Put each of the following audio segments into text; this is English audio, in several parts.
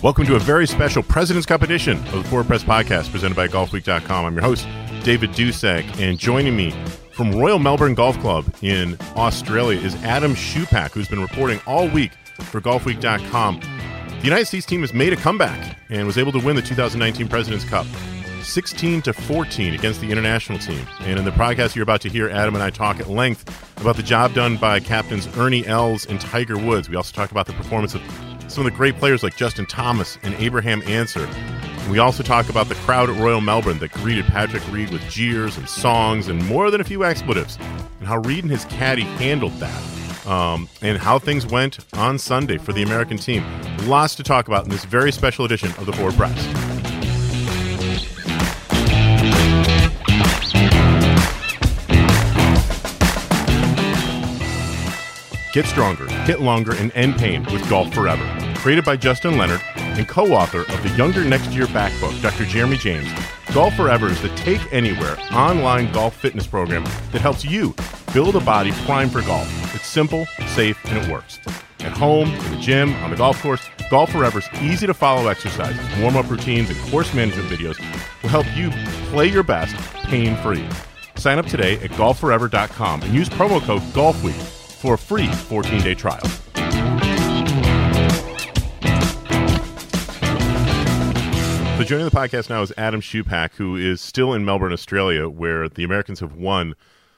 Welcome to a very special President's Cup edition of the Forward Press Podcast presented by GolfWeek.com. I'm your host, David Dusek, and joining me from Royal Melbourne Golf Club in Australia is Adam Schupak, who's been reporting all week for GolfWeek.com. The United States team has made a comeback and was able to win the 2019 President's Cup 16 to 14 against the international team. And in the podcast you're about to hear, Adam and I talk at length about the job done by captains Ernie Els and Tiger Woods. We also talk about the performance of some of the great players like Justin Thomas and Abraham Ancer. We also talk about the crowd at Royal Melbourne that greeted Patrick Reed with jeers and songs and more than a few expletives, and how Reed and his caddy handled that, um, and how things went on Sunday for the American team. Lots to talk about in this very special edition of the Forward Press. Get stronger, hit longer, and end pain with Golf Forever. Created by Justin Leonard and co author of the Younger Next Year Back book, Dr. Jeremy James, Golf Forever is the Take Anywhere online golf fitness program that helps you build a body primed for golf. It's simple, safe, and it works. At home, in the gym, on the golf course, Golf Forever's easy to follow exercises, warm up routines, and course management videos will help you play your best pain free. Sign up today at golfforever.com and use promo code GOLFWEEK for a free 14 day trial. So joining the podcast now is Adam Schupak, who is still in Melbourne, Australia, where the Americans have won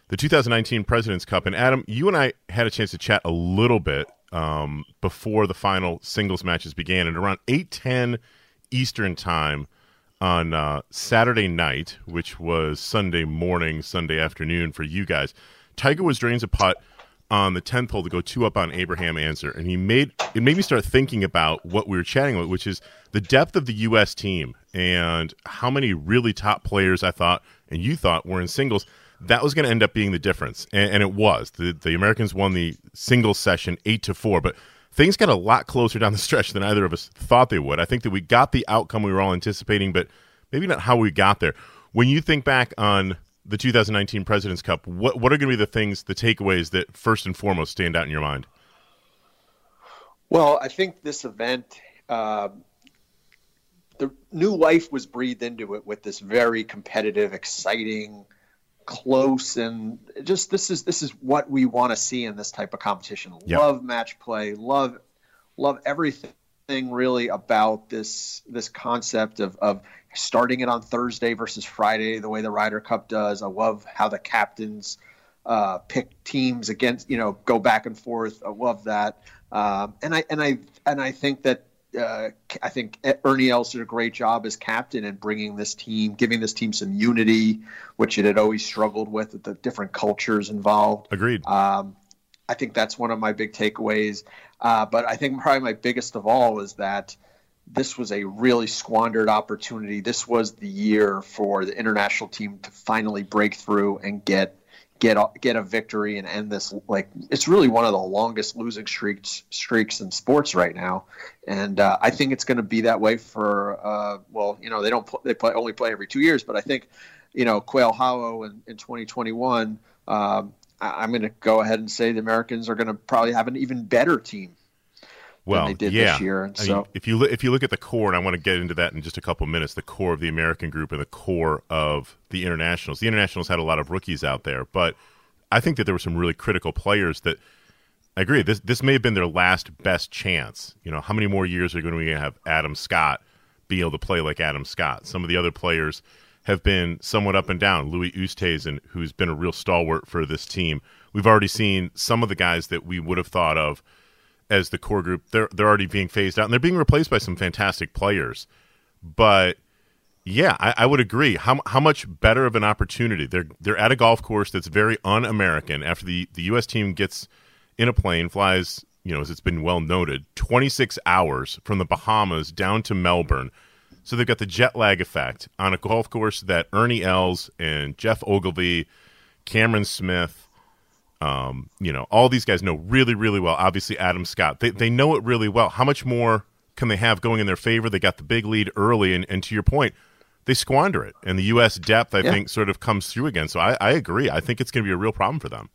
the 2019 President's Cup. And Adam, you and I had a chance to chat a little bit um, before the final singles matches began, and around 8:10 Eastern time on uh, Saturday night, which was Sunday morning, Sunday afternoon for you guys, Tiger was drains a putt on the 10th hole to go two up on Abraham Ancer. And he made it made me start thinking about what we were chatting about, which is the depth of the U.S. team and how many really top players I thought and you thought were in singles. That was going to end up being the difference, and, and it was. The, the Americans won the singles session eight to four, but things got a lot closer down the stretch than either of us thought they would. I think that we got the outcome we were all anticipating, but maybe not how we got there. When you think back on the 2019 President's Cup, what what are going to be the things, the takeaways that first and foremost stand out in your mind? Well, I think this event, uh, the new life was breathed into it with this very competitive, exciting, close, and just this is this is what we want to see in this type of competition. Yep. Love match play, love love everything really about this this concept of, of starting it on Thursday versus Friday, the way the Ryder Cup does. I love how the captains uh, pick teams against, you know, go back and forth. I love that, um, and I and I and I think that uh, I think Ernie Els did a great job as captain in bringing this team, giving this team some unity, which it had always struggled with, with the different cultures involved. Agreed. Um, I think that's one of my big takeaways. Uh, but I think probably my biggest of all is that this was a really squandered opportunity. This was the year for the international team to finally break through and get get a, get a victory and end this. Like it's really one of the longest losing streaks streaks in sports right now, and uh, I think it's going to be that way for. Uh, well, you know they don't they play only play every two years, but I think you know Quail Hollow in, in 2021. Um, I, I'm going to go ahead and say the Americans are going to probably have an even better team well, they did yeah. this year. And I so mean, if you look, if you look at the core, and I want to get into that in just a couple of minutes, the core of the American group and the core of the internationals. The internationals had a lot of rookies out there, but I think that there were some really critical players that. I agree. This this may have been their last best chance. You know, how many more years are we going to have Adam Scott be able to play like Adam Scott? Some of the other players have been somewhat up and down. Louis Oosthuizen, who's been a real stalwart for this team. We've already seen some of the guys that we would have thought of as the core group, they're they're already being phased out and they're being replaced by some fantastic players. But Yeah, I, I, would agree. How how much better of an opportunity? They're they're at a golf course that's very un-American. After the the U.S. team gets in a plane, flies, you know, as it's been well noted, 26 hours from the Bahamas down to Melbourne. So they've got the jet lag effect on a golf course that Ernie Els and Geoff Ogilvy, Cameron Smith, um, you know, all these guys know really, really well. Obviously, Adam Scott. They they know it really well. How much more can they have going in their favor? They got the big lead early, and, and to your point, they squander it. And the U.S. depth, I yeah. think, sort of comes through again. So I, I agree. I think it's going to be a real problem for them.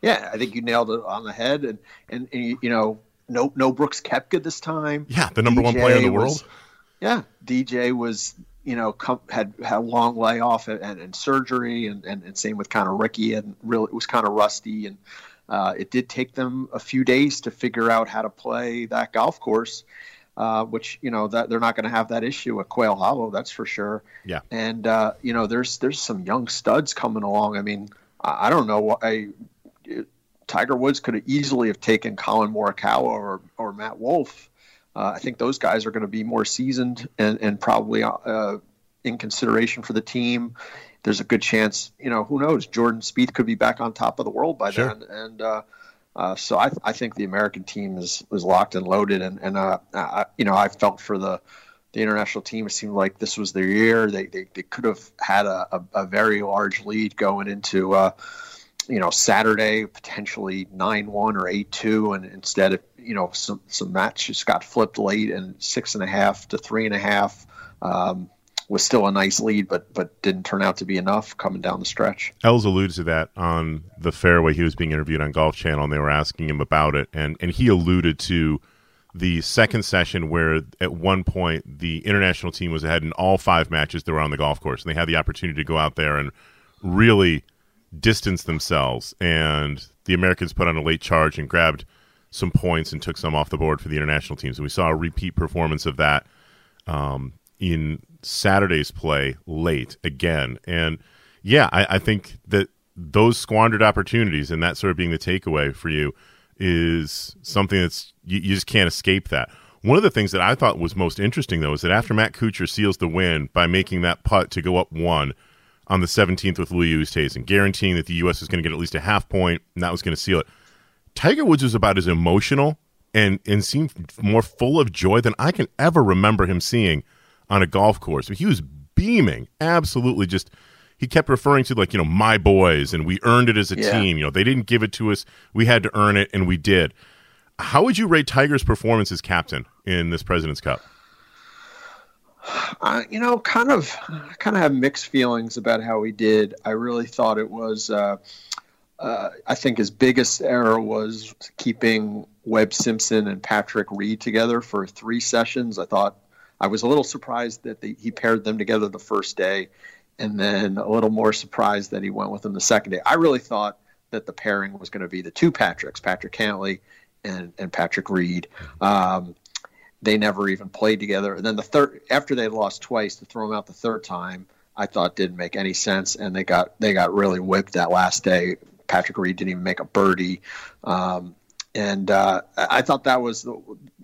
Yeah, I think you nailed it on the head. And, and, and you know, no, no Brooks Koepka this time. Yeah, the number DJ one player in the world. Was, yeah, DJ was, you know, come, had had a long layoff and, and, and surgery, and, and, and, same with kind of Rickie, and really it was kind of rusty, and uh, it did take them a few days to figure out how to play that golf course uh, which you know that they're not going to have that issue at Quail Hollow, that's for sure. Yeah. And uh, you know, there's there's some young studs coming along. I mean, I, I don't know. I Tiger Woods could have easily have taken Collin Morikawa or or Matt Wolff. Uh, I think those guys are going to be more seasoned and and probably uh, in consideration for the team. There's a good chance, you know, who knows? Jordan Spieth could be back on top of the world by sure. then, and uh, uh, so I, I think the American team is, is locked and loaded, and and uh, I, you know I felt for the the international team. It seemed like this was their year. They they, they could have had a, a, a very large lead going into uh, you know Saturday, potentially nine one or eight two, and instead of you know some some matches got flipped late and six and a half to three and a half. Um, was still a nice lead, but but didn't turn out to be enough coming down the stretch. Els alluded to that on the fairway. He was being interviewed on Golf Channel, and they were asking him about it, and and he alluded to the second session where at one point the international team was ahead in all five matches that were on the golf course, and they had the opportunity to go out there and really distance themselves. And the Americans put on a late charge and grabbed some points and took some off the board for the international teams. And we saw a repeat performance of that um, in Saturday's play late again. And yeah, I, I think that those squandered opportunities and that sort of being the takeaway for you is something that's you, you, just can't escape that. One of the things that I thought was most interesting though is that after Matt Kuchar seals the win by making that putt to go up one on the 17th with Louis Oosthuizen, guaranteeing that the U.S. was going to get at least a half point and that was going to seal it. Tiger Woods was about as emotional and and seemed more full of joy than I can ever remember him seeing on a golf course. He was beaming, absolutely just he kept referring to like, you know, my boys and we earned it as a yeah. team. You know, they didn't give it to us. We had to earn it and we did. How would you rate Tiger's performance as captain in this President's Cup? Uh, you know, kind of, kind of have mixed feelings about how he did. I really thought it was. Uh, uh, I think his biggest error was keeping Webb Simpson and Patrick Reed together for three sessions. I thought I was a little surprised that the, he paired them together the first day, and then a little more surprised that he went with them the second day. I really thought that the pairing was going to be the two Patricks, Patrick Cantlay and, and Patrick Reed. Um, they never even played together. And then the third, after they lost twice, to throw them out the third time, I thought didn't make any sense, and they got they got really whipped that last day. Patrick Reed didn't even make a birdie. Um, and uh, I thought that was the,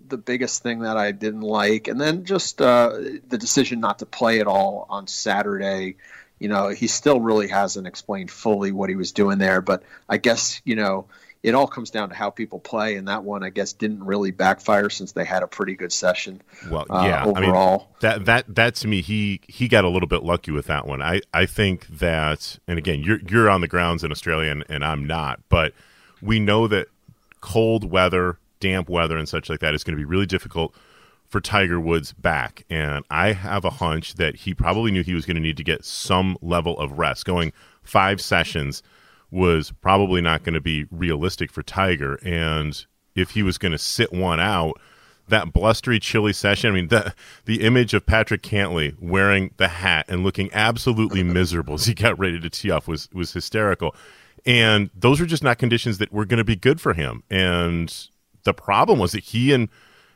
the biggest thing that I didn't like. And then just uh, the decision not to play at all on Saturday. You know, he still really hasn't explained fully what he was doing there. But I guess, you know, it all comes down to how people play. And that one, I guess, didn't really backfire since they had a pretty good session. Well, uh, yeah, uh, overall. I mean, that that that to me, he he got a little bit lucky with that one. I I think that, and again, you're you're on the grounds in Australia, and, and I'm not, but we know that cold weather, damp weather, and such like that is going to be really difficult for Tiger Woods back. And I have a hunch that he probably knew he was going to need to get some level of rest. Going five sessions was probably not going to be realistic for Tiger. And if he was going to sit one out, that blustery, chilly session. I mean, the the image of Patrick Cantlay wearing the hat and looking absolutely miserable as he got ready to tee off was was hysterical. And those were just not conditions that were going to be good for him. And the problem was that he and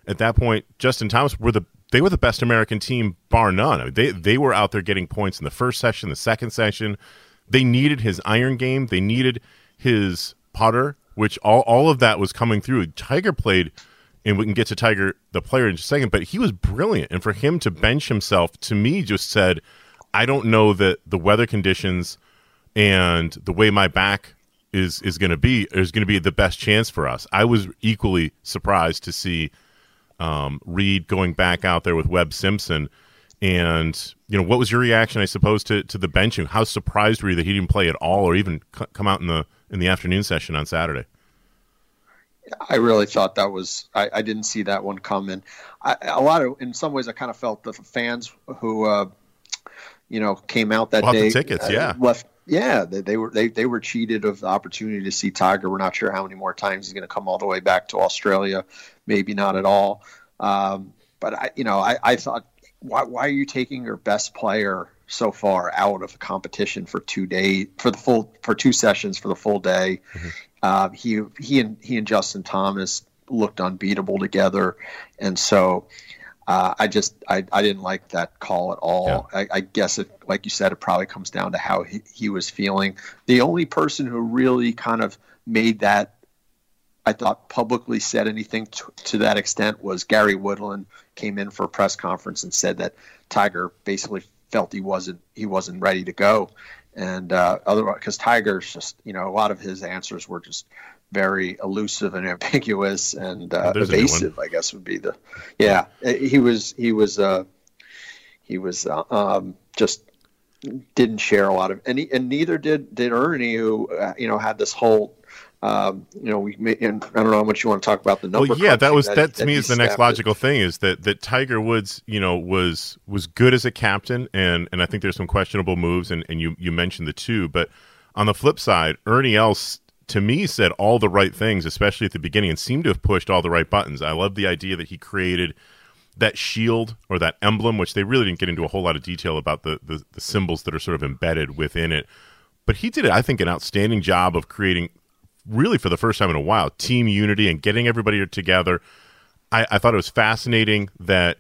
at that point Justin Thomas were the they were the best American team bar none. I mean, they they were out there getting points in the first session, the second session. They needed his iron game. They needed his putter, which all all of that was coming through. Tiger played and we can get to Tiger, the player, in just a second. But he was brilliant, and for him to bench himself, to me, just said, I don't know that the weather conditions and the way my back is is going to be is going to be the best chance for us. I was equally surprised to see um, Reed going back out there with Webb Simpson. And you know, what was your reaction, I suppose, to, to the benching? How surprised were you that he didn't play at all, or even c- come out in the in the afternoon session on Saturday? I really thought that was I, I didn't see that one coming. I, a lot of in some ways I kind of felt the fans who uh, you know came out that day tickets, uh, yeah, left. Yeah, they, they, were they, they were cheated of the opportunity to see Tiger. We're not sure how many more times he's going to come all the way back to Australia. Maybe not at all. Um, but I, you know, I, I thought, why, why are you taking your best player so far out of the competition for two days for the full for two sessions for the full day? Mm-hmm. Uh, he he and he and Justin Thomas looked unbeatable together, and so uh, I just I, I didn't like that call at all. Yeah. I, I, guess it like you said, it probably comes down to how he, he was feeling. The only person who really kind of made that I thought publicly said anything to, to, that extent was Gary Woodland came in for a press conference and said that Tiger basically felt he wasn't he wasn't ready to go, and uh, otherwise, because Tiger's just, you know, a lot of his answers were just very elusive and ambiguous and uh, evasive. I guess would be the, yeah. He was he was uh, he was uh, um, just didn't share a lot of, and he, and neither did did Ernie, who uh, you know had this whole um, you know, we may, and I don't know how much you want to talk about the number. Well, yeah, that was that, that to me is the next logical thing is that that Tiger Woods, you know, was was good as a captain, and and I think there's some questionable moves, and and you you mentioned the two, but on the flip side, Ernie Els to me said all the right things, especially at the beginning, and seemed to have pushed all the right buttons. I love the idea that he created that shield or that emblem, which they really didn't get into a whole lot of detail about the, the, the symbols that are sort of embedded within it. But he did, I think, an outstanding job of creating really for the first time in a while, team unity and getting everybody together. I, I thought it was fascinating that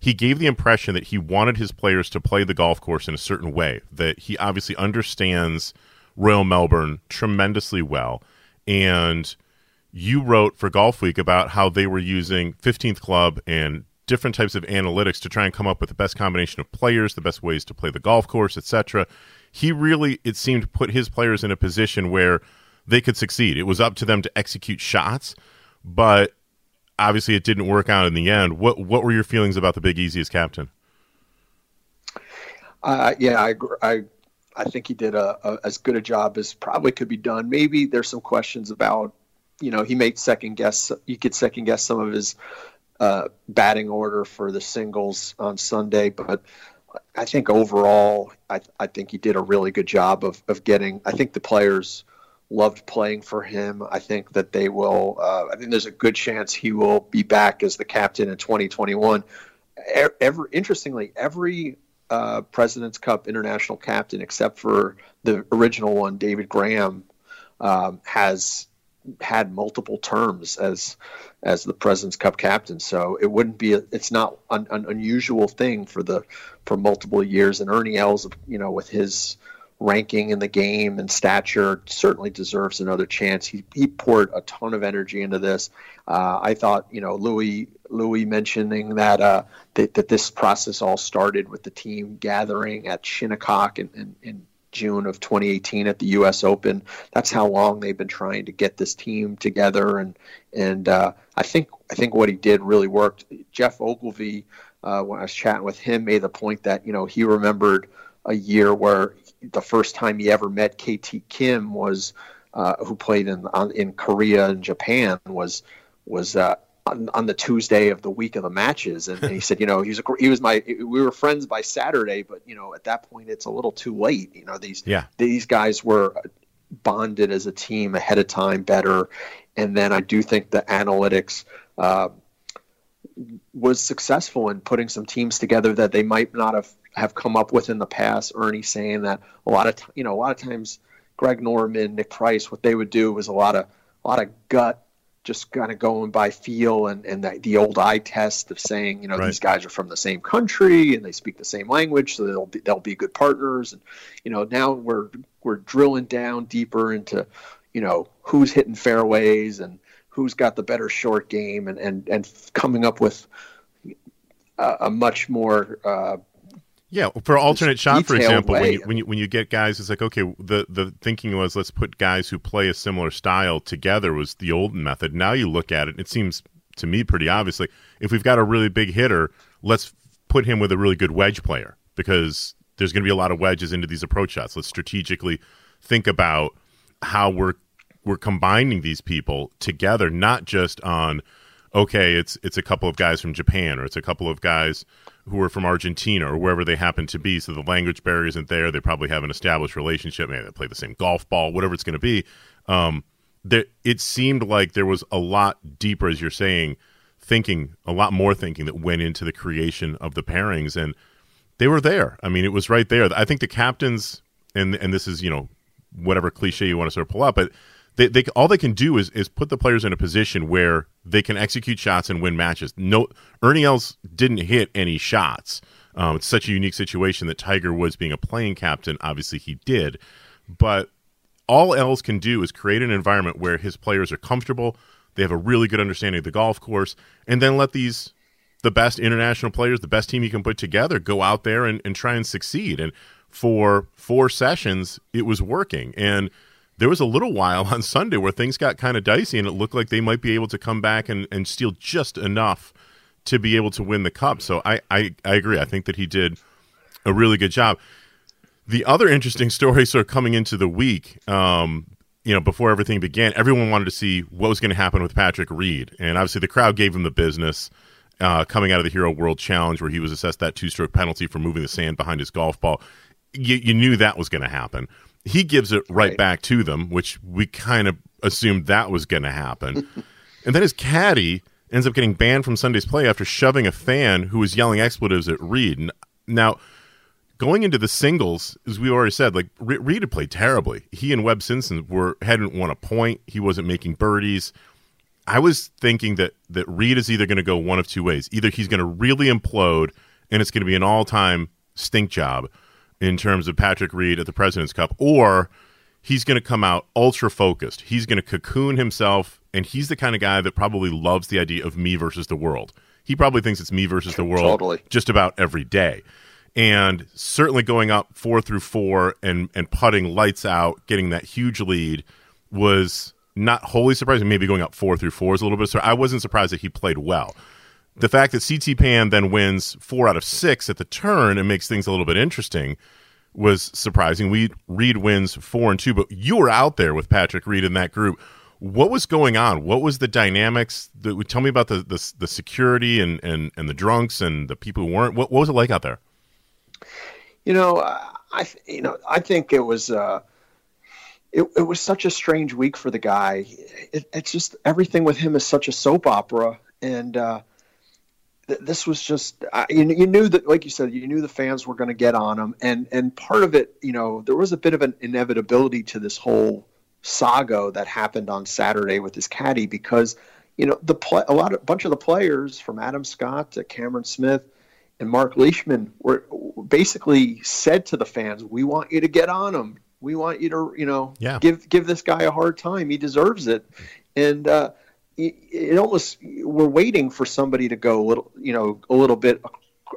he gave the impression that he wanted his players to play the golf course in a certain way, that he obviously understands Royal Melbourne tremendously well. And you wrote for Golf Week about how they were using 15th Club and different types of analytics to try and come up with the best combination of players, the best ways to play the golf course, etc. He really, it seemed, put his players in a position where – they could succeed. It was up to them to execute shots, but obviously it didn't work out in the end. What what were your feelings about the Big Easy as captain? Uh, yeah, I, I I think he did a, a, as good a job as probably could be done. Maybe there's some questions about, you know, he made second guess. You could second guess some of his uh, batting order for the singles on Sunday, but I think overall, I, I think he did a really good job of, of getting. I think the players loved playing for him. I think that they will. Uh, I think there's a good chance he will be back as the captain in 2021. Every interestingly, every uh, President's Cup international captain, except for the original one, David Graham, um, has had multiple terms as as the President's Cup captain. So it wouldn't be. A, it's not an, an unusual thing for the for multiple years. And Ernie Els, you know, with his ranking in the game and stature certainly deserves another chance. He, he poured a ton of energy into this. Uh, I thought, you know, Louis Louis mentioning that, uh, that that this process all started with the team gathering at Shinnecock in, in, in June of 2018 at the U.S. Open. That's how long they've been trying to get this team together, and and uh, I think I think what he did really worked. Geoff Ogilvy, uh, when I was chatting with him, made the point that you know he remembered a year where the first time he ever met KT Kim was uh, who played in in Korea and Japan was was uh, on, on, the Tuesday of the week of the matches, and, and he said, you know, he was a, he was my we were friends by Saturday, but you know, at that point it's a little too late. You know, these yeah. these guys were bonded as a team ahead of time better, and then I do think the analytics. Uh, was successful in putting some teams together that they might not have have come up with in the past. Ernie saying that a lot of t- you know a lot of times Greg Norman, Nick Price, what they would do was a lot of a lot of gut, just kind of going by feel and and the, the old eye test of saying you know right. these guys are from the same country and they speak the same language, so they'll be, they'll be good partners. And you know now we're we're drilling down deeper into you know who's hitting fairways and who's got the better short game and and, and coming up with a, a much more uh, yeah, for alternate shot, for example, when you, when you when you get guys, it's like okay, the the thinking was let's put guys who play a similar style together was the old method. Now you look at it, it seems to me pretty obviously if we've got a really big hitter, let's put him with a really good wedge player because there's going to be a lot of wedges into these approach shots. Let's strategically think about how we're we're combining these people together, not just on okay, it's it's a couple of guys from Japan or it's a couple of guys who are from Argentina or wherever they happen to be. So the language barrier isn't there. They probably have an established relationship. Maybe they play the same golf ball, whatever it's going to be. Um, there, it seemed like there was a lot deeper, as you're saying, thinking, a lot more thinking that went into the creation of the pairings, and they were there. I mean, it was right there. I think the captains, and and this is you know whatever cliche you want to sort of pull up, but they, they all they can do is is put the players in a position where they can execute shots and win matches. No, Ernie Els didn't hit any shots. Um, it's such a unique situation that Tiger Woods, being a playing captain, obviously he did, but all Els can do is create an environment where his players are comfortable. They have a really good understanding of the golf course, and then let these the best international players, the best team you can put together, go out there and, and try and succeed. And for four sessions, it was working. And there was a little while on Sunday where things got kind of dicey and it looked like they might be able to come back and, and steal just enough to be able to win the cup. So I, I, I agree. I think that he did a really good job. The other interesting story, sort of coming into the week, um, you know, before everything began, everyone wanted to see what was going to happen with Patrick Reed. And obviously the crowd gave him the business uh, coming out of the Hero World Challenge where he was assessed that two stroke penalty for moving the sand behind his golf ball. You, you knew that was going to happen he gives it right, right, back to them, which we kind of assumed that was going to happen. and then his caddy ends up getting banned from Sunday's play after shoving a fan who was yelling expletives at Reed. Now, going into the singles, as we already said, like Reed had played terribly. He and Webb Simpson were hadn't won a point. He wasn't making birdies. I was thinking that that Reed is either going to go one of two ways. Either he's going to really implode and it's going to be an all time stink job, in terms of Patrick Reed at the President's Cup, or he's going to come out ultra focused. He's going to cocoon himself, and he's the kind of guy that probably loves the idea of me versus the world. He probably thinks it's me versus the world totally. just about every day. And certainly going up four through four and, and putting lights out, getting that huge lead was not wholly surprising. Maybe going up four through four is a little bit. So I wasn't surprised that he played well. The fact that CT Pan then wins four out of six at the turn and makes things a little bit interesting was surprising. We Reed wins four and two, but you were out there with Patrick Reed in that group. What was going on? What was the dynamics? Tell me about the, the, the security and, and and the drunks and the people who weren't. What, what was it like out there? You know, I you know I think it was. Uh, it, it was such a strange week for the guy. It, it's just everything with him is such a soap opera, and uh, this was just you, you knew that like you said you knew the fans were going to get on him and and part of it you know there was a bit of an inevitability to this whole saga that happened on Saturday with his caddy because you know the play, a lot of bunch of the players from Adam Scott to Cameron Smith and Mark Leishman were basically said to the fans we want you to get on him we want you to you know yeah. give give this guy a hard time. He deserves it. And uh it almost we're waiting for somebody to go a little, you know, a little bit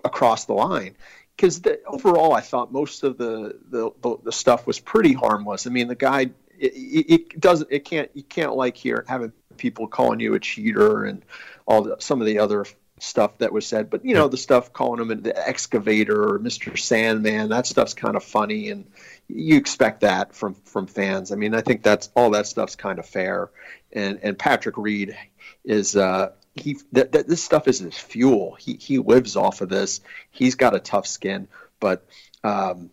across the line. Because overall, I thought most of the, the the stuff was pretty harmless. I mean, the guy it, it doesn't it can't you can't like hear having people calling you a cheater and all the, some of the other stuff that was said. But you know, the stuff calling him the excavator or Mr. Sandman, that stuff's kind of funny, and you expect that from from fans. I mean, I think that's all that stuff's kind of fair and and Patrick Reed is uh, he that, that this stuff is his fuel. He he lives off of this. He's got a tough skin, but um,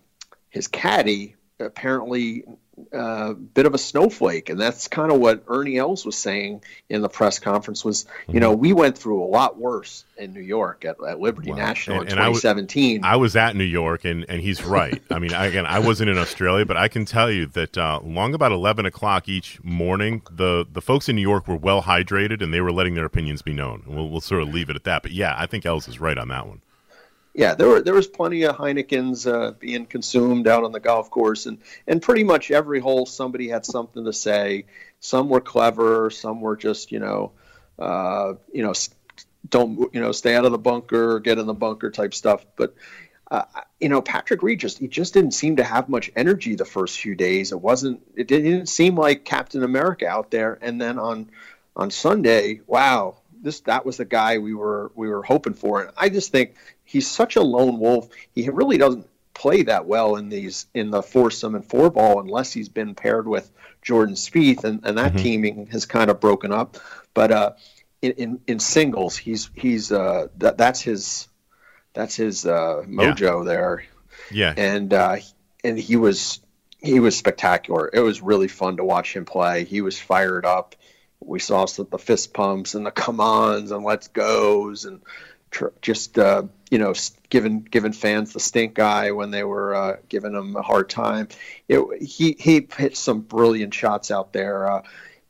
his caddy apparently uh, bit of a snowflake, and that's kind of what Ernie Els was saying in the press conference. Was you know we went through a lot worse in New York at, at Liberty National and, in 2017. I was, at New York, and and he's right. I mean, I, again, I wasn't in Australia, but I can tell you that uh, long about 11 o'clock each morning, the the folks in New York were well hydrated, and they were letting their opinions be known. We'll we'll sort of leave it at that. But yeah, I think Els is right on that one. Yeah, there were there was plenty of Heinekens uh, being consumed out on the golf course, and and pretty much every hole somebody had something to say. Some were clever, some were just you know, uh, you know, don't you know, stay out of the bunker, get in the bunker type stuff. But uh, you know, Patrick Reed just he just didn't seem to have much energy the first few days. It wasn't it didn't seem like Captain America out there. And then on on Sunday, wow, this that was the guy we were we were hoping for. And I just think he's such a lone wolf. He really doesn't play that well in these in the foursome and four ball unless he's been paired with Jordan Spieth, and, and that mm-hmm. teaming has kind of broken up. But uh, in, in, in singles, he's he's uh, that that's his that's his uh, mojo yeah. there. Yeah, and uh, and he was he was spectacular. It was really fun to watch him play. He was fired up. We saw the fist pumps and the come ons and let's goes and tr- just uh, you know giving giving fans the stink eye when they were uh, giving him a hard time. It, he he hit some brilliant shots out there, uh,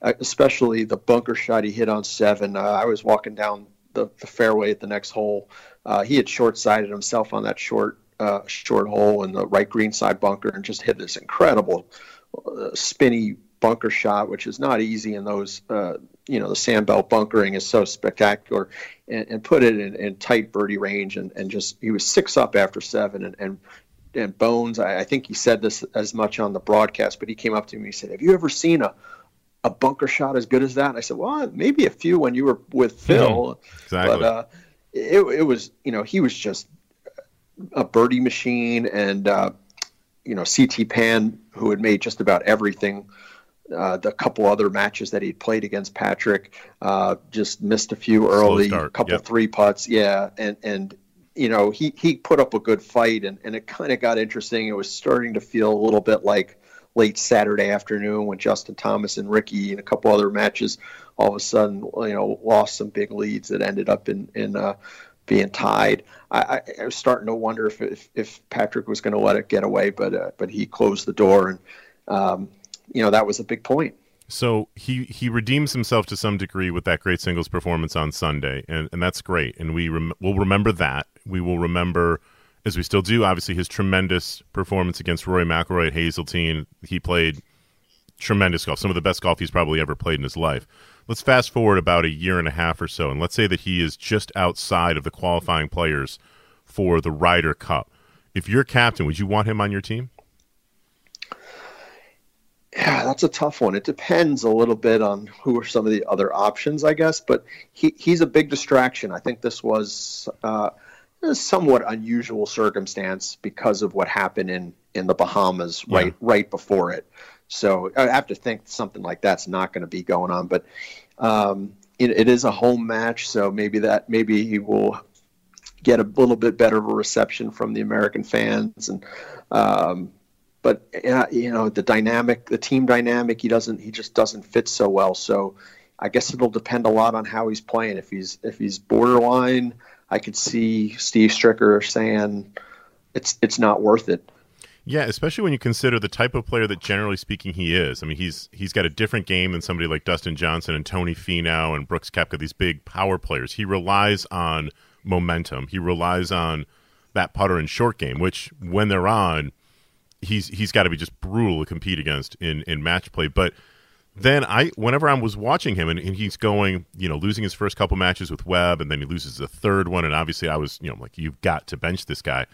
especially the bunker shot he hit on seven. Uh, I was walking down the, the fairway at the next hole uh, he had short sided himself on that short uh, short hole in the right green side bunker and just hit this incredible uh, spinny bunker shot, which is not easy in those. Uh, you know, the sandbelt bunkering is so spectacular, and, and put it in, in, tight birdie range, and, and just he was six up after seven, and and, and Bones. I, I think he said this as much on the broadcast, but he came up to me and he said, "Have you ever seen a a bunker shot as good as that?" And I said, "Well, maybe a few when you were with Phil, mm-hmm. exactly. but uh, it, it was you know he was just a birdie machine and uh, you know CT Pan who had made just about everything. Uh, the couple other matches that he'd played against Patrick, uh, just missed a few early, a couple yep. three putts, yeah, and and you know he he put up a good fight, and and it kind of got interesting. It was starting to feel a little bit like late Saturday afternoon when Justin Thomas and Rickie and a couple other matches all of a sudden you know lost some big leads that ended up in in uh, being tied. I, I, was starting to wonder if if, if Patrick was going to let it get away, but uh, but he closed the door, and um, you know that was a big point. So he he redeems himself to some degree with that great singles performance on Sunday, and and that's great, and we rem- will remember that. We will remember as we still do, obviously, his tremendous performance against Rory McIlroy at Hazeltine. He played tremendous golf, some of the best golf he's probably ever played in his life. Let's fast forward about a year and a half or so, and let's say that he is just outside of the qualifying players for the Ryder Cup. If you're captain, would you want him on your team? Yeah, that's a tough one. It depends a little bit on who are some of the other options, I guess. But he, he's a big distraction. I think this was uh, a somewhat unusual circumstance because of what happened in in the Bahamas right yeah. right before it. So I have to think something like that's not going to be going on. But um, it, it is a home match, so maybe that maybe he will get a little bit better of a reception from the American fans and. Um, but uh, you know the dynamic, the team dynamic, he doesn't, he just doesn't fit so well. So I guess it'll depend a lot on how he's playing. If he's if he's borderline, I could see Steve Stricker saying it's it's not worth it. Yeah, especially when you consider the type of player that generally speaking he is. I mean, he's he's got a different game than somebody like Dustin Johnson and Tony Finau and Brooks Koepka, these big power players. He relies on momentum. He relies on that putter and short game, which when they're on, he's he's got to be just brutal to compete against in in match play. But then I, whenever I was watching him and, and, he's going, you know, losing his first couple matches with Webb, and then he loses the third one, and obviously I was, you know, like you've got to bench this guy.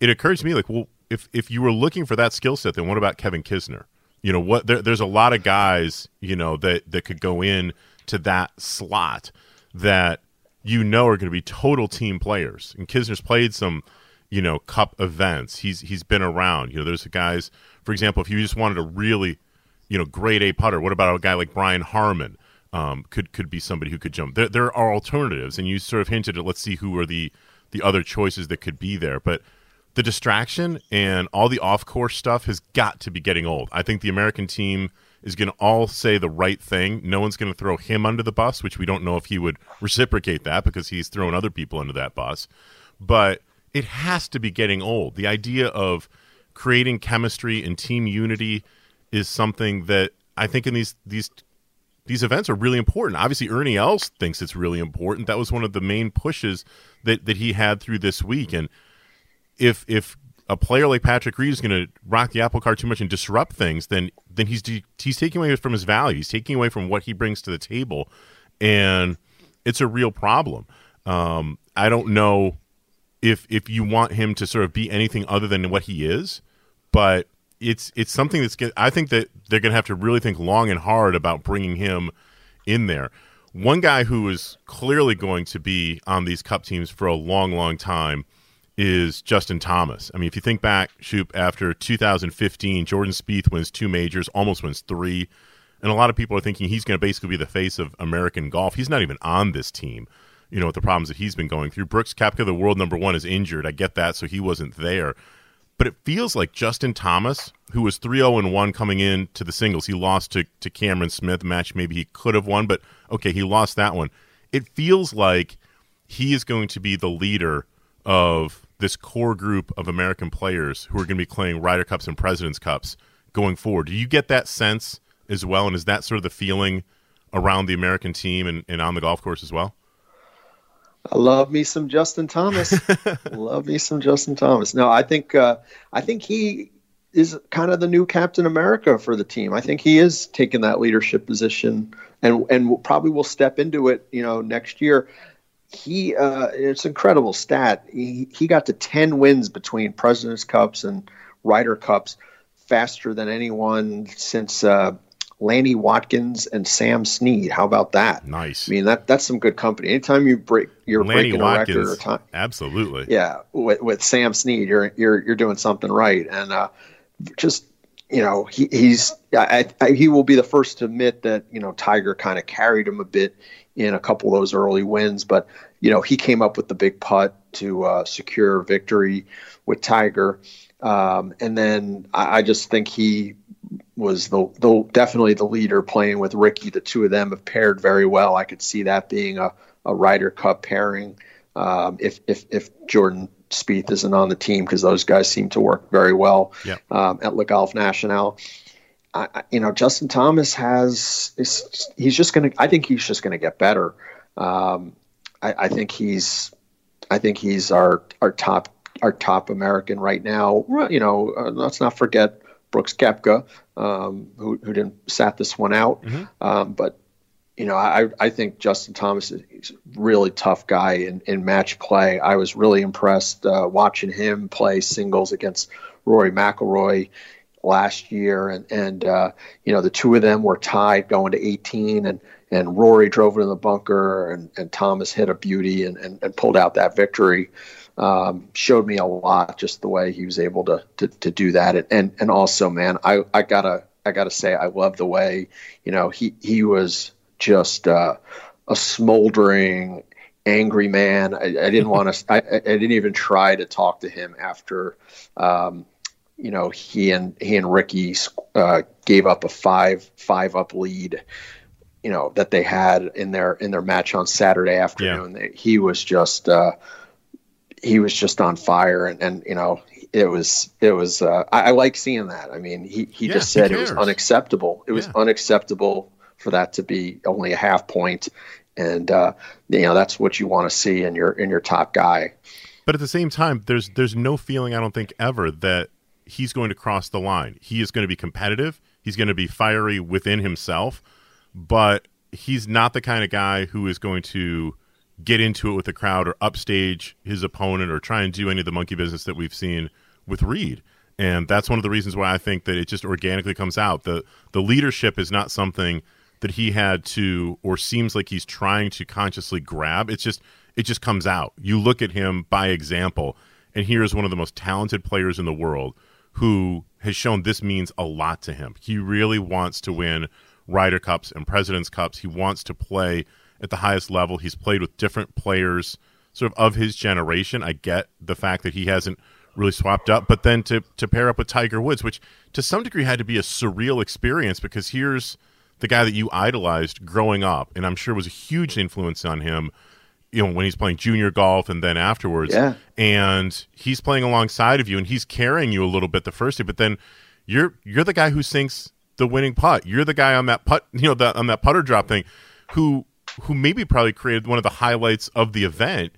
It occurs to me like, well, if if you were looking for that skill set, then what about Kevin Kisner? You know, what there, there's a lot of guys, you know, that that could go in to that slot that you know are going to be total team players. And Kisner's played some, you know, cup events. He's he's been around. You know, there's guys, for example, if you just wanted a really you know, grade A putter. What about a guy like Brian Harman? Um, could could be somebody who could jump. There there are alternatives, and you sort of hinted at let's see who are the the other choices that could be there. But the distraction and all the off course stuff has got to be getting old. I think the American team is going to all say the right thing. No one's going to throw him under the bus, which we don't know if he would reciprocate that because he's thrown other people under that bus. But it has to be getting old. The idea of creating chemistry and team unity is something that I think in these these these events are really important. Obviously, Ernie Els thinks it's really important. That was one of the main pushes that that he had through this week. And if if a player like Patrick Reed is going to rock the apple cart too much and disrupt things, then then he's he's taking away from his value. He's taking away from what he brings to the table, and it's a real problem. Um, I don't know if if you want him to sort of be anything other than what he is, but it's it's something that's. I think that they're going to have to really think long and hard about bringing him in there. One guy who is clearly going to be on these cup teams for a long, long time is Justin Thomas. I mean, if you think back, Shoop, after 2015, Jordan Spieth wins two majors, almost wins three. And a lot of people are thinking he's going to basically be the face of American golf. He's not even on this team, you know, with the problems that he's been going through. Brooks Koepka, the world number one, is injured. I get that, so he wasn't there. But it feels like Justin Thomas, who was 3 0 1 coming in to the singles, he lost to, to Cameron Smith, match maybe he could have won, but okay, he lost that one. It feels like he is going to be the leader of this core group of American players who are going to be playing Ryder Cups and President's Cups going forward. Do you get that sense as well? And is that sort of the feeling around the American team and, and on the golf course as well? I love me some Justin Thomas. love me some Justin Thomas. No, I think uh, I think he is kind of the new Captain America for the team. I think he is taking that leadership position and and probably will step into it, you know, next year he uh, it's incredible stat. He he got to ten wins between Presidents Cups and Ryder Cups faster than anyone since uh, Lanny Wadkins and Sam Snead. How about that? Nice. I mean that that's some good company. Anytime you break you're Lanny breaking Wadkins, a record or time, absolutely. Yeah, with, with Sam Snead, you're you're you're doing something right, and uh, just you know he, he's I, I, he will be the first to admit that you know Tiger kind of carried him a bit in a couple of those early wins. But you know, he came up with the big putt to uh, secure victory with Tiger, um, and then I, I, just think he was the, the definitely the leader playing with Rickie. The two of them have paired very well. I could see that being a, a Ryder Cup pairing um, if if if Jordan Spieth isn't on the team because those guys seem to work very well yep. um, at Le Golf National. I, you know, Justin Thomas has is, he's just going to. I think he's just going to get better. Um, I, I, think he's I think he's our our top our top American right now. You know, uh, let's not forget Brooks Koepka, um, who who didn't sat this one out. Mm-hmm. Um, but you know, I I think Justin Thomas is a really tough guy in, in match play. I was really impressed uh, watching him play singles against Rory McIlroy last year, and and uh, you know the two of them were tied going to 18, and and Rory drove it in the bunker, and, and Thomas hit a beauty and, and, and pulled out that victory. Um, showed me a lot just the way he was able to to, to do that, and, and and also, man, I I gotta I gotta say I love the way you know he he was just uh, a smoldering angry man. I, I didn't want to. I, I, didn't even try to talk to him after um, you know he and he and Rickie uh, gave up a five five up lead you know that they had in their in their match on Saturday afternoon. Yeah. he was just uh, he was just on fire and, and you know it was it was uh, I, I, like seeing that. I mean he, he yeah, just said it was unacceptable. It was unacceptable for that to be only a half point. And uh, you know that's what you want to see in your in your top guy. But at the same time there's there's no feeling I don't think ever that he's going to cross the line. He is going to be competitive. He's going to be fiery within himself, but he's not the kind of guy who is going to get into it with the crowd or upstage his opponent or try and do any of the monkey business that we've seen with Reed. And that's one of the reasons why I think that it just organically comes out. The the leadership is not something that he had to or seems like he's trying to consciously grab. It's just it just comes out. You look at him by example, and here's one of the most talented players in the world who has shown this means a lot to him. He really wants to win Ryder Cups and President's Cups. He wants to play at the highest level. He's played with different players sort of of his generation. I get the fact that he hasn't really swapped up, but then to to pair up with Tiger Woods, which to some degree had to be a surreal experience because here's the guy that you idolized growing up and I'm sure was a huge influence on him you know when he's playing junior golf and then afterwards yeah. and he's playing alongside of you and he's carrying you a little bit the first day but then you're you're the guy who sinks the winning putt. You're the guy on that putt, you know, the, on that putter drop thing, who who maybe probably created one of the highlights of the event.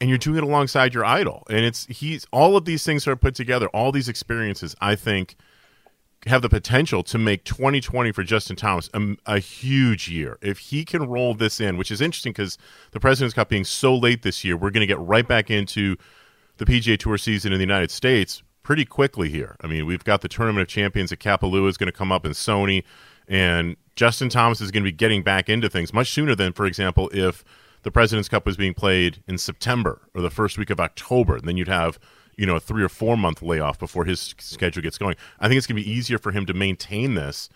And you're doing it alongside your idol, and it's he's all of these things are put together. All these experiences, I think, have the potential to make 2020 for Justin Thomas a, a, huge year. If he can roll this in, which is interesting because the President's Cup being so late this year, we're going to get right back into the PGA Tour season in the United States pretty quickly here. I mean, we've got the Tournament of Champions at Kapalua is going to come up in Sony, and Justin Thomas is going to be getting back into things much sooner than, for example, if the President's Cup was being played in September or the first week of October. And then you'd have, you know, a three or four month layoff before his schedule gets going. I think it's going to be easier for him to maintain this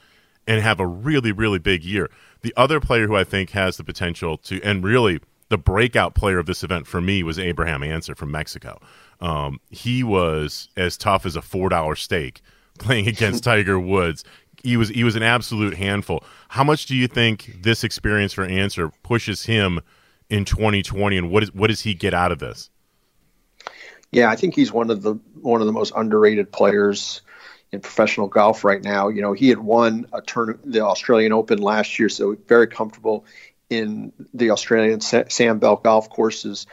and have a really, really big year. The other player who I think has the potential to, and really the breakout player of this event for me was Abraham Ancer from Mexico. Um, he was as tough as a four dollar steak playing against Tiger Woods. He was he was an absolute handful. How much do you think this experience for Ancer pushes him in 2020, and what is what does he get out of this? Yeah, I think he's one of the one of the most underrated players in professional golf right now. You know, he had won a turn the Australian Open last year, so very comfortable in the Australian Sandbelt golf courses.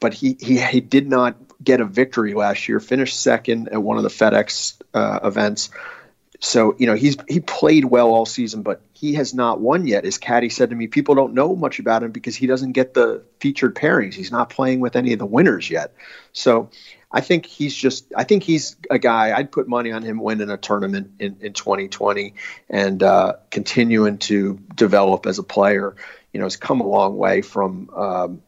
But he, he he did not get a victory last year. Finished second at one of the FedEx uh, events. So you know he's he played well all season, but he has not won yet. As Caddy said to me, people don't know much about him because he doesn't get the featured pairings. He's not playing with any of the winners yet. So I think he's just I think he's a guy I'd put money on him winning a tournament in, in 2020 and uh, continuing to develop as a player. You know, has come a long way from um,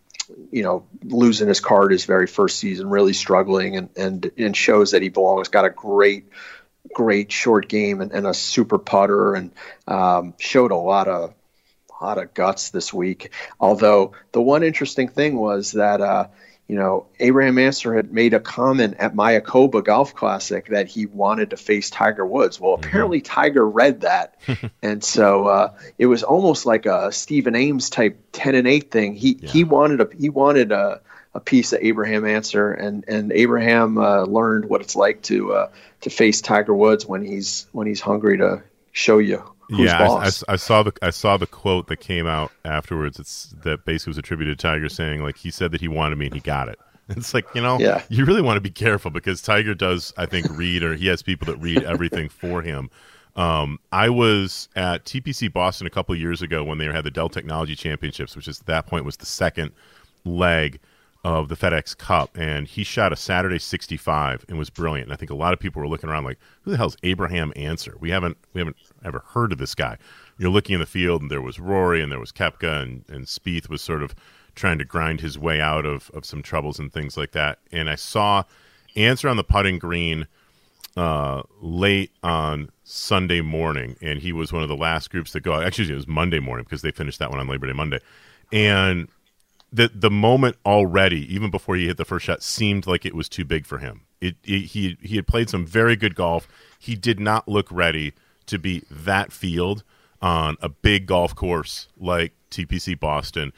you know, losing his card his very first season, really struggling, and and and shows that he belongs. Got a great, great short game and, and a super putter, and um, showed a lot of lot of guts this week. Although the one interesting thing was that uh, you know, Abraham Ancer had made a comment at Mayakoba Golf Classic that he wanted to face Tiger Woods. Well, mm-hmm. apparently Tiger read that, and so uh, it was almost like a Stephen Ames type ten and eight thing. He yeah. he wanted a he wanted a, a piece of Abraham Ancer, and and Abraham uh, learned what it's like to uh, to face Tiger Woods when he's when he's hungry to show you yeah, I, I, I, saw the I saw the quote that came out afterwards. It's that basically was attributed to Tiger saying like he said that he wanted me and he got it. It's like you know, yeah. you really want to be careful because Tiger does, I think, read or he has people that read everything for him. Um, I was at TPC Boston a couple years ago when they had the Dell Technology Championships, which is at that point was the second leg of the FedEx Cup, and he shot a Saturday 65 and was brilliant. And I think a lot of people were looking around like, "Who the hell's Abraham Ancer? We haven't we haven't ever heard of this guy. You're looking in the field, and there was Rory, and there was Koepka, and and Spieth was sort of trying to grind his way out of of some troubles and things like that. And I saw Ancer on the putting green uh, late on Sunday morning, and he was one of the last groups that go. Actually, it was Monday morning because they finished that one on Labor Day Monday, and the the moment already, even before he hit the first shot, seemed like it was too big for him. It, it, he he had played some very good golf. He did not look ready to be that field on a big golf course like TPC Boston,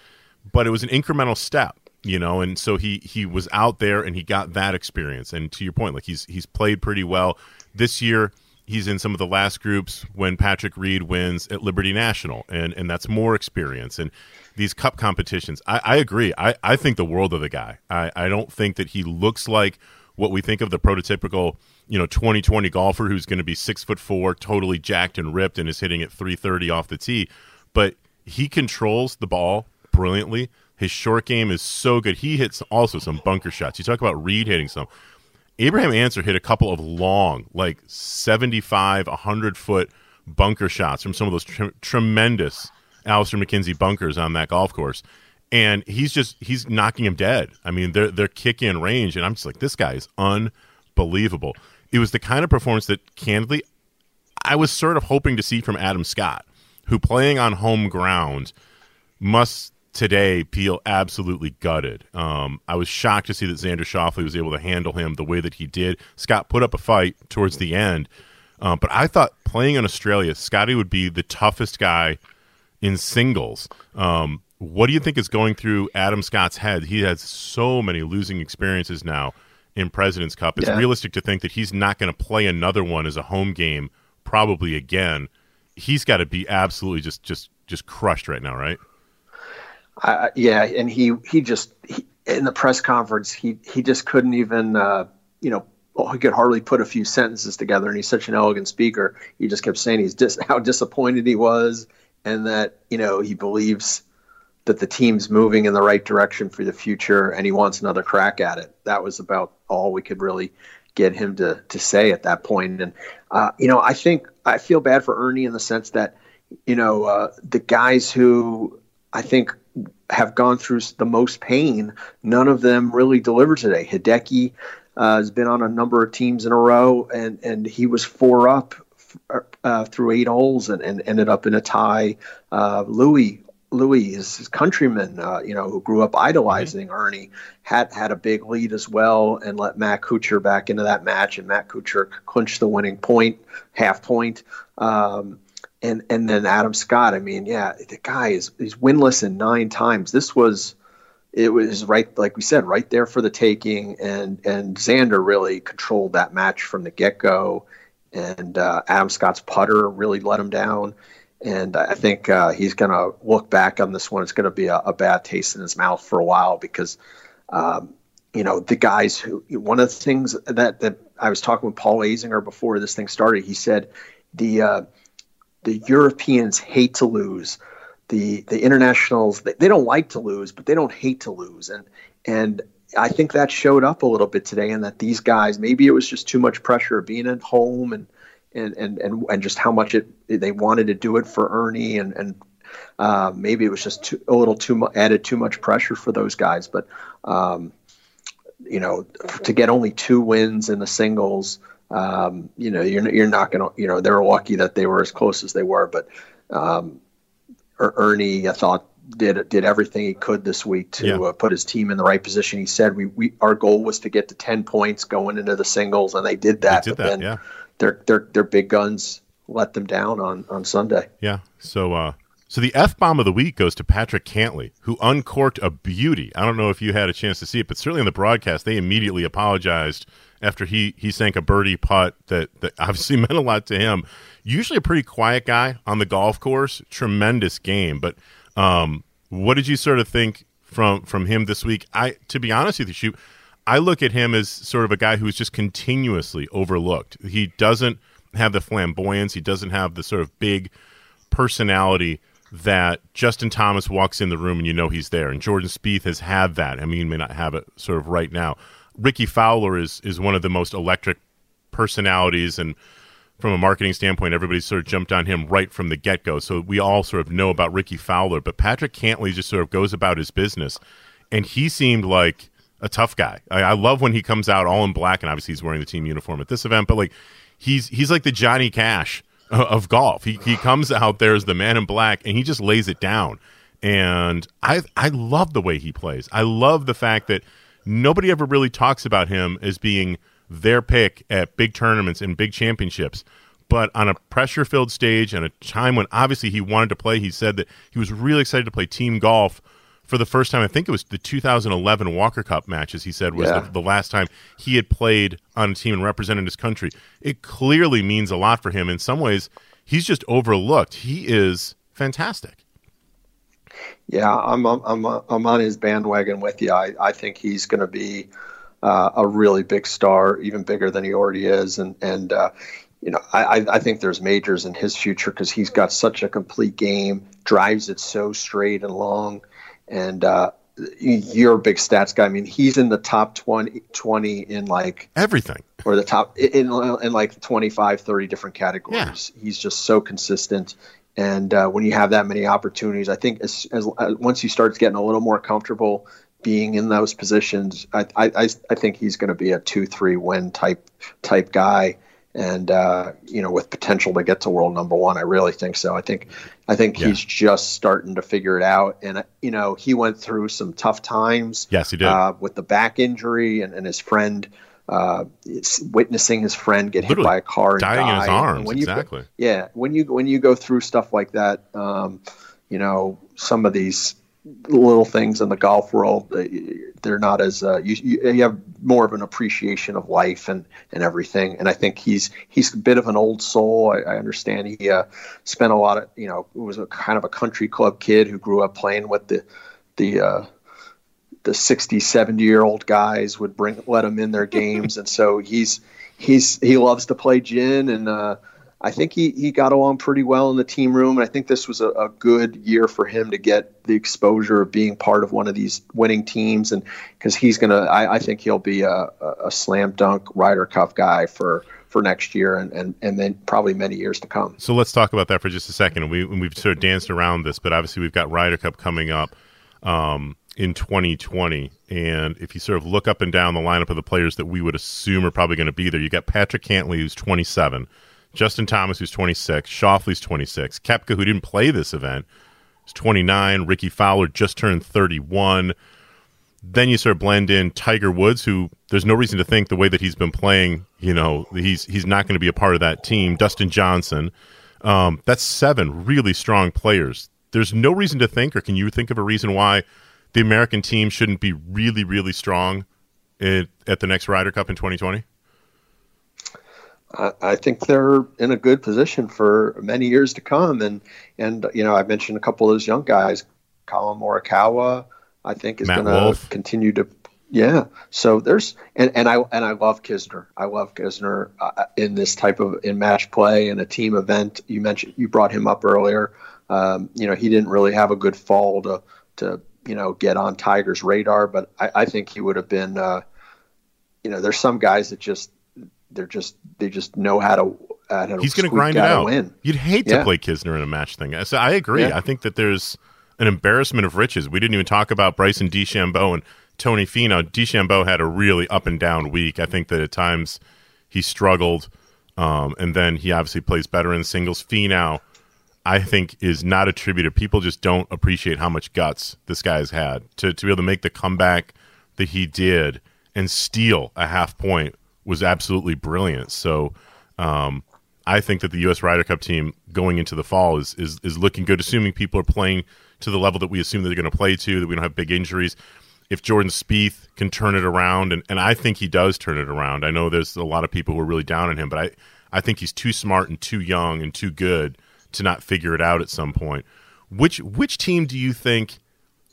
but it was an incremental step, you know. And so he he was out there and he got that experience. And to your point, like he's he's played pretty well this year. He's in some of the last groups when Patrick Reed wins at Liberty National, and and that's more experience. And these cup competitions. I, I agree. I, I think the world of the guy. I, I don't think that he looks like what we think of the prototypical, you know, 2020 golfer who's going to be six foot four, totally jacked and ripped, and is hitting at 330 off the tee. But he controls the ball brilliantly. His short game is so good. He hits also some bunker shots. You talk about Reed hitting some. Abraham Ancer hit a couple of long, like 75, 100 foot bunker shots from some of those tre- tremendous Alister MacKenzie bunkers on that golf course. And he's just he's knocking him dead. I mean, they're they're kicking in range, and I'm just like, this guy is unbelievable. It was the kind of performance that candidly I was sort of hoping to see from Adam Scott, who playing on home ground must today feel absolutely gutted. Um, I was shocked to see that Xander Schauffele was able to handle him the way that he did. Scott put up a fight towards the end, uh, but I thought playing in Australia, Scotty would be the toughest guy in singles. Um, what do you think is going through Adam Scott's head? He has so many losing experiences now in President's Cup. It's yeah. realistic to think that he's not going to play another one as a home game probably again he's got to be absolutely just just just crushed right now, right? Uh, yeah, and he he just he, in the press conference he he just couldn't even uh, you know he could hardly put a few sentences together, and he's such an elegant speaker. He just kept saying he's dis- how disappointed he was, and that you know he believes that the team's moving in the right direction for the future, and he wants another crack at it. That was about all we could really get him to to say at that point. And uh, you know, I think I feel bad for Ernie in the sense that you know uh, the guys who I think have gone through the most pain, none of them really delivered today. Hideki uh, has been on a number of teams in a row, and and he was four up uh, through eight holes and, and ended up in a tie. Uh, Louis Louis, his, his countryman, uh, you know, who grew up idolizing mm-hmm. Ernie, had had a big lead as well, and let Matt Kuchar back into that match, and Matt Kuchar clinched the winning point, half point. Um, and and then Adam Scott. I mean, yeah, the guy is he's winless in nine times. This was it was right like we said right there for the taking and and Xander really controlled that match from the get-go and uh, Adam Scott's putter really let him down. And I think uh, he's going to look back on this one. It's going to be a, a, bad taste in his mouth for a while because um, you know the guys who one of the things that that I was talking with Paul Azinger before this thing started he said the uh, the Europeans hate to lose. The the internationals they, they don't like to lose, but they don't hate to lose, and and I think that showed up a little bit today, and that these guys maybe it was just too much pressure being at home and and and and, and just how much it they wanted to do it for Ernie and and uh, maybe it was just too, a little too much added too much pressure for those guys, but um, you know to get only two wins in the singles. Um, you know, you're, you're not to, you know, they were lucky that they were as close as they were, but um, Er, Ernie, I thought did did everything he could this week to yeah. uh, put his team in the right position. He said we, we our goal was to get to ten points going into the singles, and they did that. They did that, yeah. Their their their big guns let them down on on Sunday. Yeah. So uh, so the F bomb of the week goes to Patrick Cantlay, who uncorked a beauty. I don't know if you had a chance to see it, but certainly in the broadcast, they immediately apologized after he he sank a birdie putt that that obviously meant a lot to him usually a pretty quiet guy on the golf course. Tremendous game, but um, what did you sort of think from from him this week? I to be honest with you, shoot, I look at him as sort of a guy who's just continuously overlooked. He doesn't have the flamboyance. He doesn't have the sort of big personality that Justin Thomas walks in the room and you know he's there. And Jordan Spieth has had that. I mean, he may not have it sort of right now. Rickie Fowler is is one of the most electric personalities and from a marketing standpoint, everybody sort of jumped on him right from the get go. So we all sort of know about Rickie Fowler, but Patrick Cantlay just sort of goes about his business, and he seemed like a tough guy. I, I love when he comes out all in black, and obviously he's wearing the team uniform at this event, but like he's he's like the Johnny Cash of golf. He he comes out there as the man in black, and he just lays it down. And I I love the way he plays. I love the fact that nobody ever really talks about him as being their pick at big tournaments and big championships. But on a pressure filled stage and a time when obviously he wanted to play, he said that he was really excited to play team golf for the first time. I think it was the 2011 Walker Cup matches, he said, was yeah. the, the, last time he had played on a team and represented his country. It clearly means a lot for him. In some ways, he's just overlooked. He is fantastic. Yeah, I'm I'm I'm on his bandwagon with you. I, I think he's going to be uh, a really big star, even bigger than he already is. And and uh, you know, I, I think there's majors in his future because he's got such a complete game, drives it so straight and long, and uh, you're a big stats guy. I mean, he's in the top 20, 20 in like everything, or the top in, in like 25, 30 different categories. Yeah. He's just so consistent. And uh, when you have that many opportunities, I think as, as uh, once he starts getting a little more comfortable being in those positions, I I, I think he's going to be a two three win type type guy, and uh, you know with potential to get to world number one. I really think so. I think I think yeah. he's just starting to figure it out, and you know he went through some tough times. Yes, he did uh, with the back injury and, and his friend. Uh, witnessing his friend get Literally hit by a car and dying die. in his arms. when exactly. You yeah, when you when you go through stuff like that, um, you know some of these little things in the golf world they're not as uh, you, you have more of an appreciation of life and and everything. And i think he's he's a bit of an old soul. I, I understand he uh, spent a lot of you know was a kind of a country club kid who grew up playing with the the uh, the 60 70 year old guys would bring let him in their games. And so he's he's he loves to play gin and uh, I think he, he got along pretty well in the team room, and I think this was a, a, good year for him to get the exposure of being part of one of these winning teams, and because he's gonna, I, I, think he'll be a, a, slam dunk Ryder Cup guy for for next year, and, and and then probably many years to come. So let's talk about that for just a second. We we've sort of danced around this, but obviously we've got Ryder Cup coming up. Um, in 2020. And if you sort of look up and down the lineup of the players that we would assume are probably going to be there, you got Patrick Cantlay who's 27. Justin Thomas, who's 26, Schauffele's 26, Koepka, who didn't play this event, is 29, Rickie Fowler just turned 31. Then you sort of blend in Tiger Woods, who there's no reason to think the way that he's been playing, you know, he's he's not going to be a part of that team. Dustin Johnson, um, that's seven really strong players. There's no reason to think, or can you think of a reason why the American team shouldn't be really, really strong at, at the next Ryder Cup in 2020? I think they're in a good position for many years to come. And and you know, I mentioned a couple of those young guys, Collin Morikawa. I think is going to continue to. Yeah. So there's and, and I and I love Kisner. I love Kisner uh, in this type of in match play and a team event. You mentioned you brought him up earlier. Um, you know, he didn't really have a good fall to to you know get on Tiger's radar, but I, I think he would have been. Uh, you know, there's some guys that just they're just they just know how to. How to He's going to grind it out. Win. You'd hate to play Kisner in a match thing. So I agree. Yeah. I think that there's an embarrassment of riches. We didn't even talk about Bryson DeChambeau and Tony Finau. DeChambeau had a really up and down week. I think that at times he struggled, um, and then he obviously plays better in singles. Finau, I think, is not attributed. People just don't appreciate how much guts this guy's had to to be able to make the comeback that he did and steal a half point was absolutely brilliant. So um, I think that the U.S. Ryder Cup team going into the fall is, is is looking good, assuming people are playing to the level that we assume that they're going to play to, that we don't have big injuries. If Jordan Spieth can turn it around, and, and I think he does turn it around. I know there's a lot of people who are really down on him, but I, I think he's too smart and too young and too good to not figure it out at some point. Which which team do you think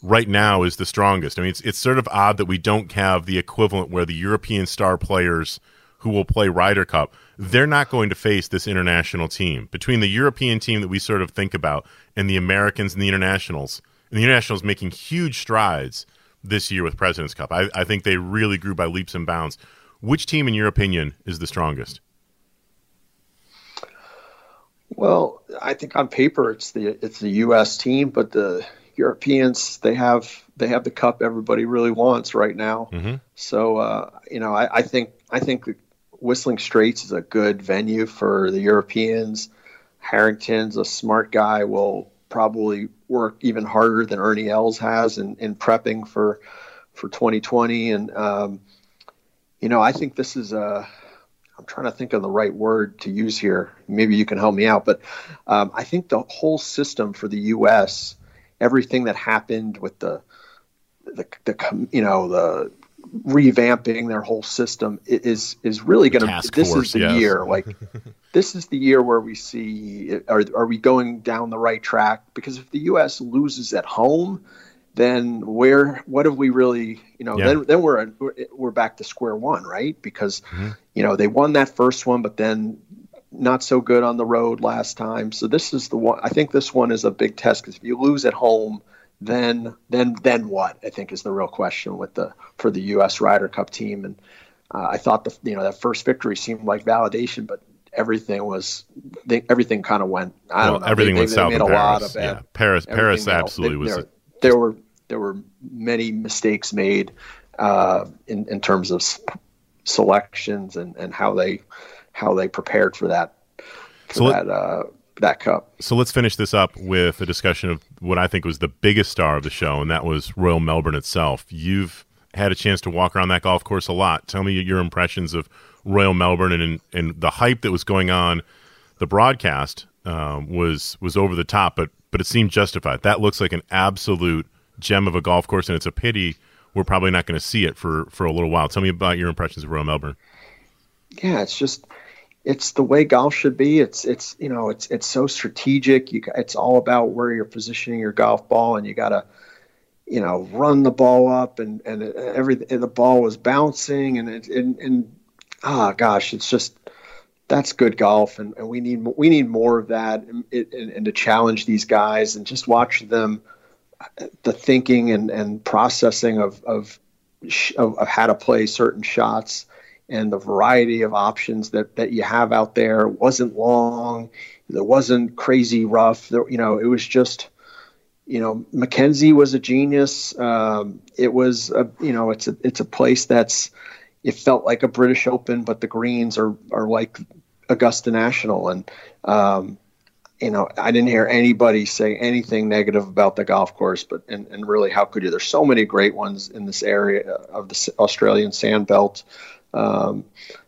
right now is the strongest. I mean, it's it's sort of odd that we don't have the equivalent where the European star players who will play Ryder Cup, they're not going to face this international team. Between the European team that we sort of think about and the Americans and the internationals, and the internationals making huge strides this year with President's Cup. I, I think they really grew by leaps and bounds. Which team, in your opinion, is the strongest? Well, I think on paper it's the it's the U.S. team, but the Europeans they have they have the cup everybody really wants right now. Mm-hmm. So uh, you know, I, I, think I think Whistling Straits is a good venue for the Europeans. Harrington's a smart guy. Will probably work even harder than Ernie Els has in, in prepping for for 2020. And um, you know, I think this is a I'm trying to think of the right word to use here. Maybe you can help me out. But um, I think the whole system for the U.S everything that happened with the the, the you know the revamping their whole system is is really going to this force, is the yes. year like this is the year where we see are, are we going down the right track because if the US loses at home then where what have we really you know yeah. then then we're we're back to square one right because mm-hmm. you know they won that first one but then not so good on the road last time. So this is the one. I think this one is a big test because if you lose at home, then then then what? I think is the real question with the for the U.S. Ryder Cup team. And uh, I thought the you know that first victory seemed like validation, but everything was they, everything kind of went. I well, don't know. Everything they, went they, south. They made a Paris. lot of bad. Yeah. Paris. Paris absolutely was. There, there, were there were many mistakes made uh, in in terms of selections and and how they how they prepared for that for so that uh, that cup. So let's finish this up with a discussion of what I think was the biggest star of the show, and that was Royal Melbourne itself. You've had a chance to walk around that golf course a lot. Tell me your impressions of Royal Melbourne and and the hype that was going on. The broadcast um, was was over the top, but but it seemed justified. That looks like an absolute gem of a golf course, and it's a pity we're probably not going to see it for for a little while. Tell me about your impressions of Royal Melbourne. Yeah, it's just it's the way golf should be. It's it's you know it's it's so strategic. You it's all about where you're positioning your golf ball, and you got to you know run the ball up, and and every the ball was bouncing, and it, and and ah gosh, it's just that's good golf, and, and we need we need more of that, and, and, and to challenge these guys, and just watch them the thinking and, and processing of, of, of, of how to play certain shots and the variety of options that, that you have out there wasn't long. There wasn't crazy rough. There, you know, it was just, you know, MacKenzie was a genius. Um, it was, a, you know, it's a it's a place that's, it felt like a British Open, but the greens are are like Augusta National, and um, you know, I didn't hear anybody say anything negative about the golf course, but and, and really, how could you? There's so many great ones in this area of the Australian sand belt. Um,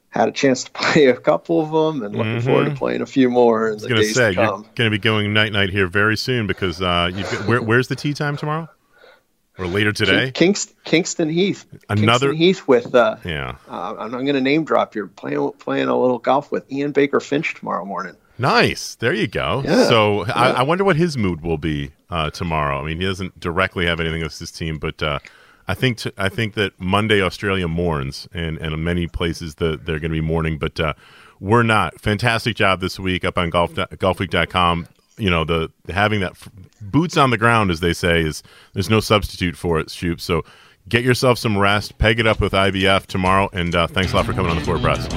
had a chance to play a couple of them, and looking mm-hmm. forward to playing a few more. In was going to say you're going to be going night night here very soon because uh, got, where, where's the tea time tomorrow? Or later today, Kings, Kingston Heath. Another Kingston Heath with uh, yeah. Uh, I'm, I'm going to name drop. You're playing playing a little golf with Ian Baker Finch tomorrow morning. Nice. There you go. Yeah. So yeah. I, I, wonder what his mood will be uh, tomorrow. I mean, he doesn't directly have anything with his team, but uh, I think I think that Monday Australia mourns, and and in many places that they're going to be mourning, but uh, we're not. Fantastic job this week up on golf golfweek.com. You know the having that f- boots on the ground, as they say, is there's no substitute for it. Shoop. So get yourself some rest. Peg it up with IBF tomorrow, and uh, thanks a lot for coming on the Forward Press.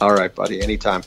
All right, buddy. Anytime.